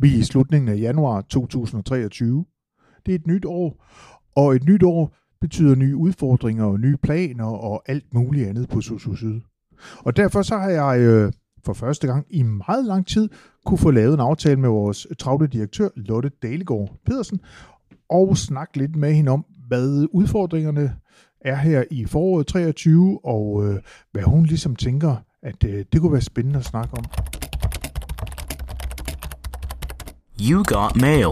Vi er i slutningen af januar 2023. Det er et nyt år, og et nyt år betyder nye udfordringer og nye planer og alt muligt andet på Sosu Syd. Og derfor så har jeg øh, for første gang i meget lang tid kunne få lavet en aftale med vores travle direktør Lotte Dalegård Pedersen og snakke lidt med hende om, hvad udfordringerne er her i foråret 23, og øh, hvad hun ligesom tænker, at øh, det kunne være spændende at snakke om. You got mail.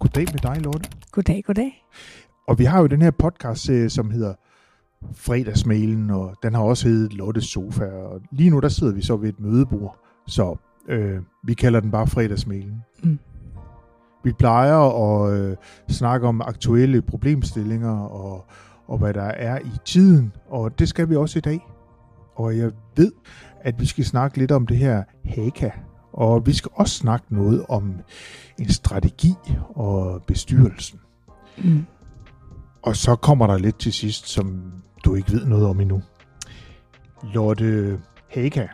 Goddag med dig, Lotte. Goddag, goddag. Og vi har jo den her podcast, som hedder Fredagsmailen, og den har også heddet Lottes Sofa, og lige nu der sidder vi så ved et mødebord, så øh, vi kalder den bare Fredagsmailen. Mm. Vi plejer at øh, snakke om aktuelle problemstillinger og, og hvad der er i tiden, og det skal vi også i dag. Og jeg ved, at vi skal snakke lidt om det her HAKA, og vi skal også snakke noget om en strategi og bestyrelsen. Mm. Og så kommer der lidt til sidst, som du ikke ved noget om endnu. Lotte Haka,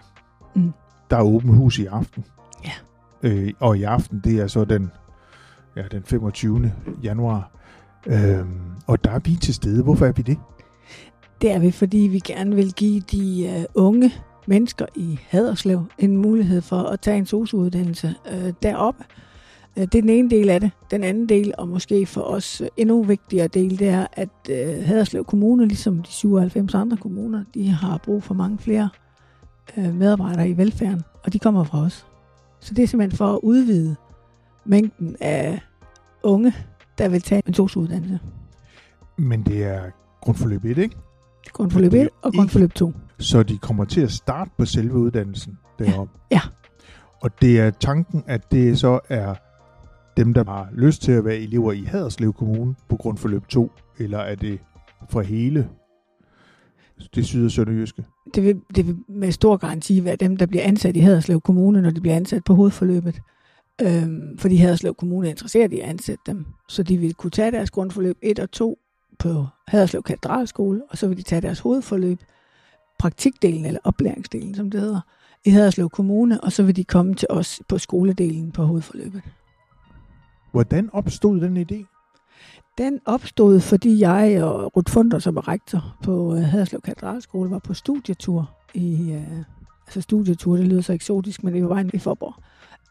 Mm. der er åbent hus i aften. Ja. Øh, og i aften, det er så den, ja, den 25. januar. Øhm, og der er vi til stede. Hvorfor er vi det? Det er vi, fordi vi gerne vil give de uh, unge mennesker i Haderslev en mulighed for at tage en sosuuddannelse uh, deroppe. Uh, det er den ene del af det. Den anden del, og måske for os uh, endnu vigtigere del, det er, at uh, Haderslev Kommune, ligesom de 97 andre kommuner, de har brug for mange flere uh, medarbejdere i velfærden, og de kommer fra os. Så det er simpelthen for at udvide mængden af unge, der vil tage en sosuuddannelse. Men det er grundforløb 1, ikke? Grundforløb Men det er 1 og grundforløb 2. Så de kommer til at starte på selve uddannelsen deroppe. Ja. Og det er tanken, at det så er dem, der har lyst til at være elever i Haderslev Kommune på grundforløb 2, eller er det fra hele det syd- og sønderjyske? Det vil, det vil med stor garanti være dem, der bliver ansat i Haderslev Kommune, når de bliver ansat på hovedforløbet. Øhm, fordi Haderslev Kommune er interesseret i at ansætte dem. Så de vil kunne tage deres grundforløb 1 og 2 på Haderslev Katedralskole, og så vil de tage deres hovedforløb, praktikdelen eller oplæringsdelen, som det hedder, i Haderslev Kommune, og så vil de komme til os på skoledelen på hovedforløbet. Hvordan opstod den idé? Den opstod, fordi jeg og Ruth Funder, som er rektor på øh, Haderslev Katedralskole, var på studietur i... Øh, altså studietur, det lyder så eksotisk, men det var bare i Forborg.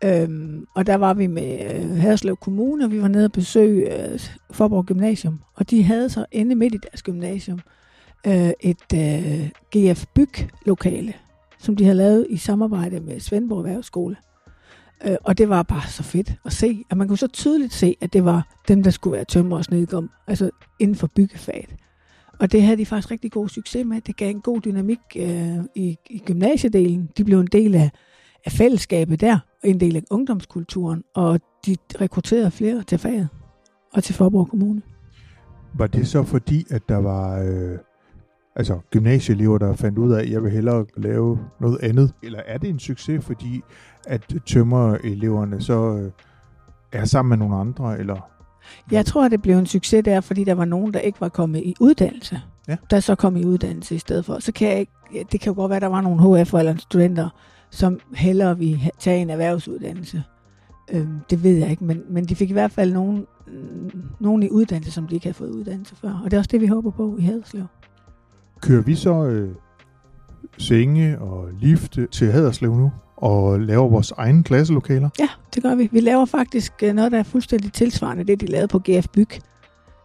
Øhm, og der var vi med øh, Haderslev Kommune, og vi var nede og besøge øh, Forborg Gymnasium. Og de havde så inde midt i deres gymnasium øh, et øh, GF Byg-lokale, som de havde lavet i samarbejde med Svendborg Erhvervsskole. Øh, og det var bare så fedt at se, at man kunne så tydeligt se, at det var dem, der skulle være tømmer og snedgum, altså inden for byggefaget. Og det havde de faktisk rigtig god succes med. Det gav en god dynamik øh, i, i gymnasiedelen. De blev en del af, af fællesskabet der, og en del af ungdomskulturen, og de rekrutterede flere til faget og til Forborg Kommune. Var det så fordi, at der var øh, altså gymnasieelever, der fandt ud af, at jeg vil hellere lave noget andet? Eller er det en succes, fordi at tømmereleverne så øh, er sammen med nogle andre? Eller Jeg tror, at det blev en succes der, fordi der var nogen, der ikke var kommet i uddannelse. Ja. Der så kom i uddannelse i stedet for. Så kan jeg ikke, det kan jo godt være, at der var nogle HF eller studenter, som hellere ville ha- tage en erhvervsuddannelse. Øhm, det ved jeg ikke, men, men de fik i hvert fald nogen, nogen i uddannelse, som de ikke havde fået uddannelse før. Og det er også det, vi håber på i Haderslev. Kører vi så øh, senge og lifte til Haderslev nu? Og laver vores egne klasselokaler? Ja, det gør vi. Vi laver faktisk øh, noget, der er fuldstændig tilsvarende det, de lavede på GF Byg.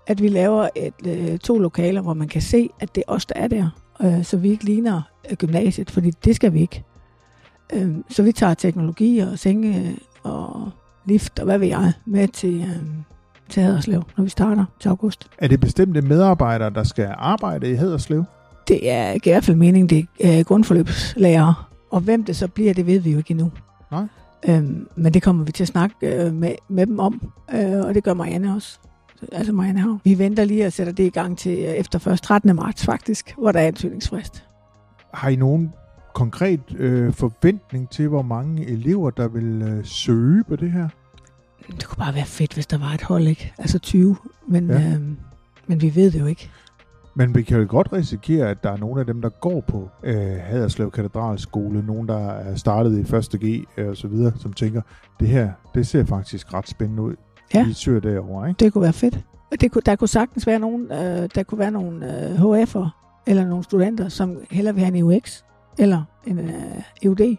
At vi laver et, øh, to lokaler, hvor man kan se, at det er os, der er der. Øh, så vi ikke ligner øh, gymnasiet, fordi det skal vi ikke. Øh, så vi tager teknologi og senge og lift og hvad ved jeg med til, øh, til Haderslev, når vi starter til august. Er det bestemte medarbejdere, der skal arbejde i Haderslev? Det er i hvert fald meningen, det er grundforløbslærer. Og hvem det så bliver, det ved vi jo ikke endnu. Nej. Øhm, men det kommer vi til at snakke øh, med, med dem om, øh, og det gør Marianne også. Altså Marianne Havn. Vi venter lige at sætte det i gang til øh, efter først 13. marts faktisk, hvor der er ansøgningsfrist. Har I nogen konkret øh, forventning til, hvor mange elever, der vil øh, søge på det her? Det kunne bare være fedt, hvis der var et hold, ikke? Altså 20, men, ja. øh, men vi ved det jo ikke. Men vi kan jo godt risikere, at der er nogle af dem, der går på øh, Haderslev Katedralskole, nogen, der er startet i 1. G øh, og så videre, som tænker, det her, det ser faktisk ret spændende ud. Ja. Vi søger derovre, ikke? Det kunne være fedt. Og det kunne, der kunne sagtens være nogen, øh, der kunne være nogle øh, HF'er eller nogle studenter, som hellere vil have en UX eller en øh, EUD.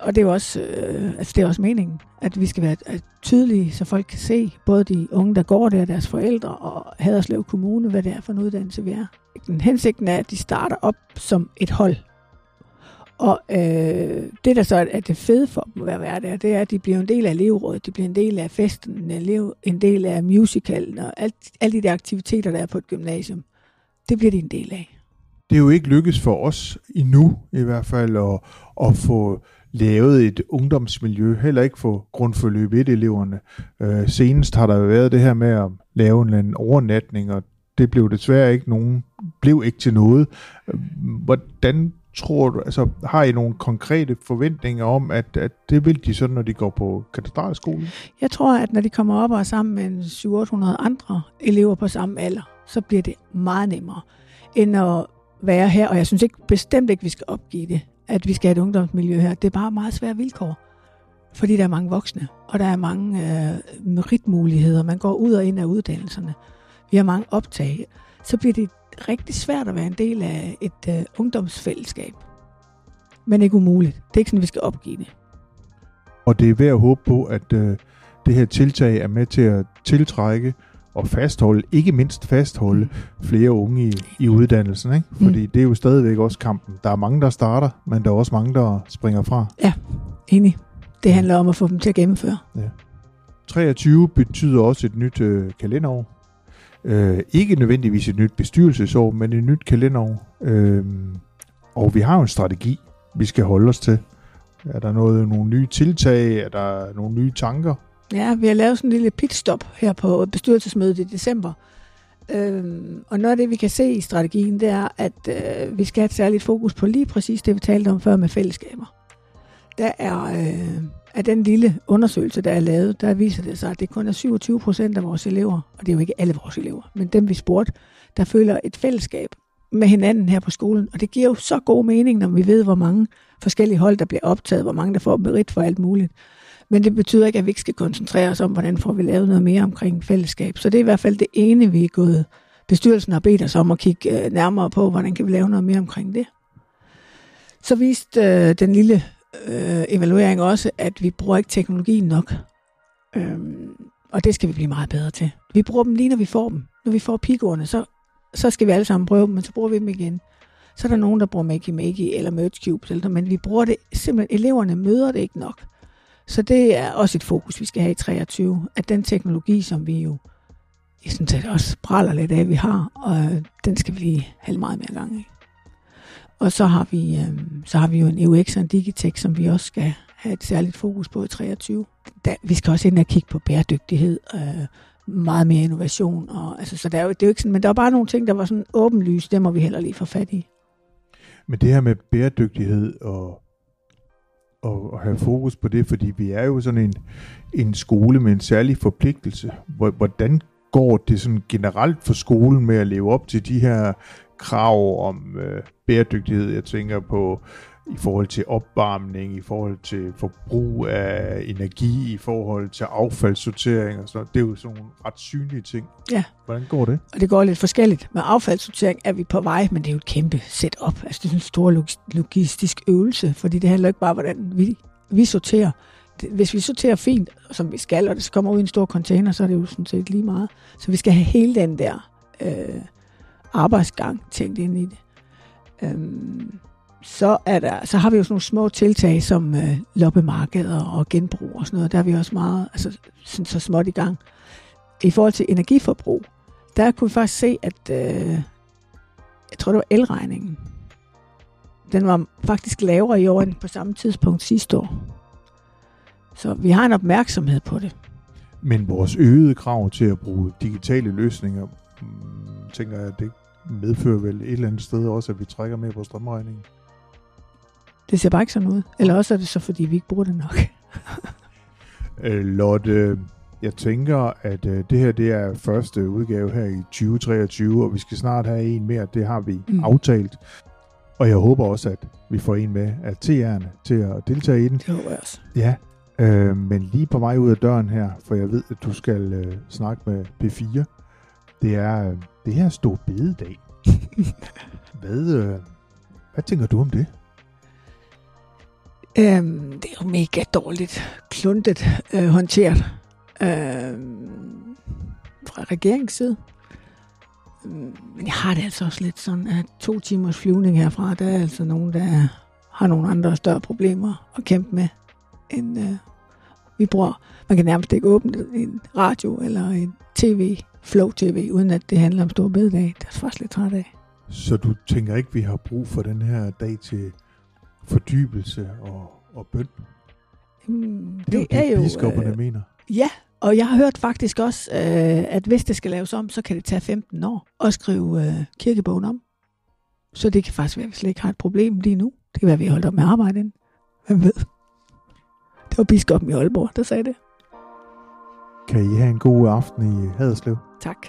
Og det er jo også, øh, altså det er også meningen, at vi skal være tydelige, så folk kan se, både de unge, der går der, deres forældre og Haderslev Kommune, hvad det er for en uddannelse, vi er. Den hensigten er, at de starter op som et hold. Og øh, det, der så er, det fede for dem at være der, det er, at de bliver en del af elevrådet, de bliver en del af festen, en, en del af musicalen og alt, alle de der aktiviteter, der er på et gymnasium. Det bliver de en del af. Det er jo ikke lykkes for os endnu, i hvert fald, at, at få lavet et ungdomsmiljø, heller ikke få grundforløb 1-eleverne. Øh, senest har der jo været det her med at lave en, overnatning, og det blev desværre ikke nogen, blev ikke til noget. Hvordan tror du, altså har I nogle konkrete forventninger om, at, at det vil de sådan, når de går på katedralskolen? Jeg tror, at når de kommer op og er sammen med 700-800 andre elever på samme alder, så bliver det meget nemmere, end at være her. Og jeg synes ikke, bestemt ikke, vi skal opgive det, at vi skal have et ungdomsmiljø her. Det er bare meget svære vilkår, fordi der er mange voksne, og der er mange øh, meritmuligheder. Man går ud og ind af uddannelserne. Vi har mange optag. Så bliver det rigtig svært at være en del af et øh, ungdomsfællesskab. Men ikke umuligt. Det er ikke sådan, vi skal opgive det. Og det er værd at håbe på, at øh, det her tiltag er med til at tiltrække og fastholde, ikke mindst fastholde flere unge i, i uddannelsen. Ikke? Fordi mm. det er jo stadigvæk også kampen. Der er mange, der starter, men der er også mange, der springer fra. Enig. Det handler om at få dem til at gennemføre. 23 betyder også et nyt øh, kalenderår. Øh, ikke nødvendigvis et nyt bestyrelsesår, men et nyt kalenderår. Øh, og vi har jo en strategi, vi skal holde os til. Er der noget, nogle nye tiltag? Er der nogle nye tanker? Ja, vi har lavet sådan en lille pitstop her på bestyrelsesmødet i december. Øhm, og noget af det, vi kan se i strategien, det er, at øh, vi skal have et særligt fokus på lige præcis det, vi talte om før med fællesskaber. Der er, øh, af den lille undersøgelse, der er lavet, der viser det sig, at det kun er 27 procent af vores elever, og det er jo ikke alle vores elever, men dem vi spurgte, der føler et fællesskab med hinanden her på skolen. Og det giver jo så god mening, når vi ved, hvor mange forskellige hold, der bliver optaget, hvor mange der får merit for alt muligt. Men det betyder ikke, at vi ikke skal koncentrere os om, hvordan får vi lavet noget mere omkring fællesskab. Så det er i hvert fald det ene, vi er gået. Bestyrelsen har bedt os om at kigge øh, nærmere på, hvordan kan vi lave noget mere omkring det. Så viste øh, den lille øh, evaluering også, at vi bruger ikke teknologien nok. Øhm, og det skal vi blive meget bedre til. Vi bruger dem lige, når vi får dem. Når vi får pigordene, så, så skal vi alle sammen prøve dem, men så bruger vi dem igen. Så er der nogen, der bruger Makey Makey eller Merge Cubes, eller, men vi bruger det simpelthen, eleverne møder det ikke nok. Så det er også et fokus, vi skal have i 23, at den teknologi, som vi jo jeg synes, at også praller lidt af, vi har, og øh, den skal vi lige have meget mere gang i. Og så har vi, øh, så har vi jo en EUX og en Digitech, som vi også skal have et særligt fokus på i 23. Vi skal også ind og kigge på bæredygtighed, øh, meget mere innovation. Og, altså, så der er jo, det er jo ikke sådan, men der er bare nogle ting, der var sådan åbenlyst, det må vi heller lige få fat i. Men det her med bæredygtighed og, og, at have fokus på det, fordi vi er jo sådan en, en skole med en særlig forpligtelse. Hvordan går det sådan generelt for skolen med at leve op til de her krav om øh, bæredygtighed? Jeg tænker på i forhold til opvarmning, i forhold til forbrug af energi, i forhold til affaldssortering og sådan noget. Det er jo sådan nogle ret synlige ting. Ja. Hvordan går det? Og det går lidt forskelligt. Med affaldssortering er vi på vej, men det er jo et kæmpe setup. Altså det er en stor log- logistisk øvelse, fordi det handler ikke bare om, hvordan vi, vi sorterer. Hvis vi sorterer fint, som vi skal, og det så kommer ud i en stor container, så er det jo sådan set lige meget. Så vi skal have hele den der øh, arbejdsgang tænkt ind i det. Øhm, så, er der, så har vi jo sådan nogle små tiltag som øh, loppemarkeder og genbrug og sådan noget. Der er vi også meget, altså sådan så småt i gang. I forhold til energiforbrug, der kunne vi faktisk se, at øh, jeg tror, det var elregningen. Den var faktisk lavere i år end på samme tidspunkt sidste år. Så vi har en opmærksomhed på det. Men vores øgede krav til at bruge digitale løsninger, mm, tænker jeg, det medfører vel et eller andet sted også, at vi trækker mere på strømregningen. Det ser bare ikke sådan ud. Eller også er det så, fordi vi ikke bruger det nok. Øh, Lotte, Jeg tænker, at øh, det her det er første udgave her i 2023, og vi skal snart have en mere. Det har vi Mm. aftalt. Og jeg håber også, at vi får en med af TR'erne til at deltage i den. Det håber jeg også. Ja, øh, men lige på vej ud af døren her, for jeg ved, at du skal øh, snakke med P4. Det er øh, det her stor bededag. hvad, øh, hvad tænker du om det? Øhm, det er jo mega dårligt, kluntet øh, håndteret øh, fra regeringens side. Mm, men jeg har det altså også lidt sådan, at to timers flyvning herfra, der er altså nogen, der har nogle andre større problemer at kæmpe med, end øh, vi bruger. Man kan nærmest ikke åbne en radio eller en tv, flow tv, uden at det handler om store bededag. Det er jeg faktisk lidt træt af. Så du tænker ikke, vi har brug for den her dag til fordybelse og, og bøn? Øhm, Det, det er jo det, biskopperne øh, mener. Ja, og jeg har hørt faktisk også, øh, at hvis det skal laves om, så kan det tage 15 år at skrive øh, kirkebogen om. Så det kan faktisk være, at vi slet ikke har et problem lige nu. Det kan være, at vi har holdt op med at arbejde inden. Hvem ved? Det var biskoppen i Aalborg, der sagde det. Kan I have en god aften i Haderslev? Tak.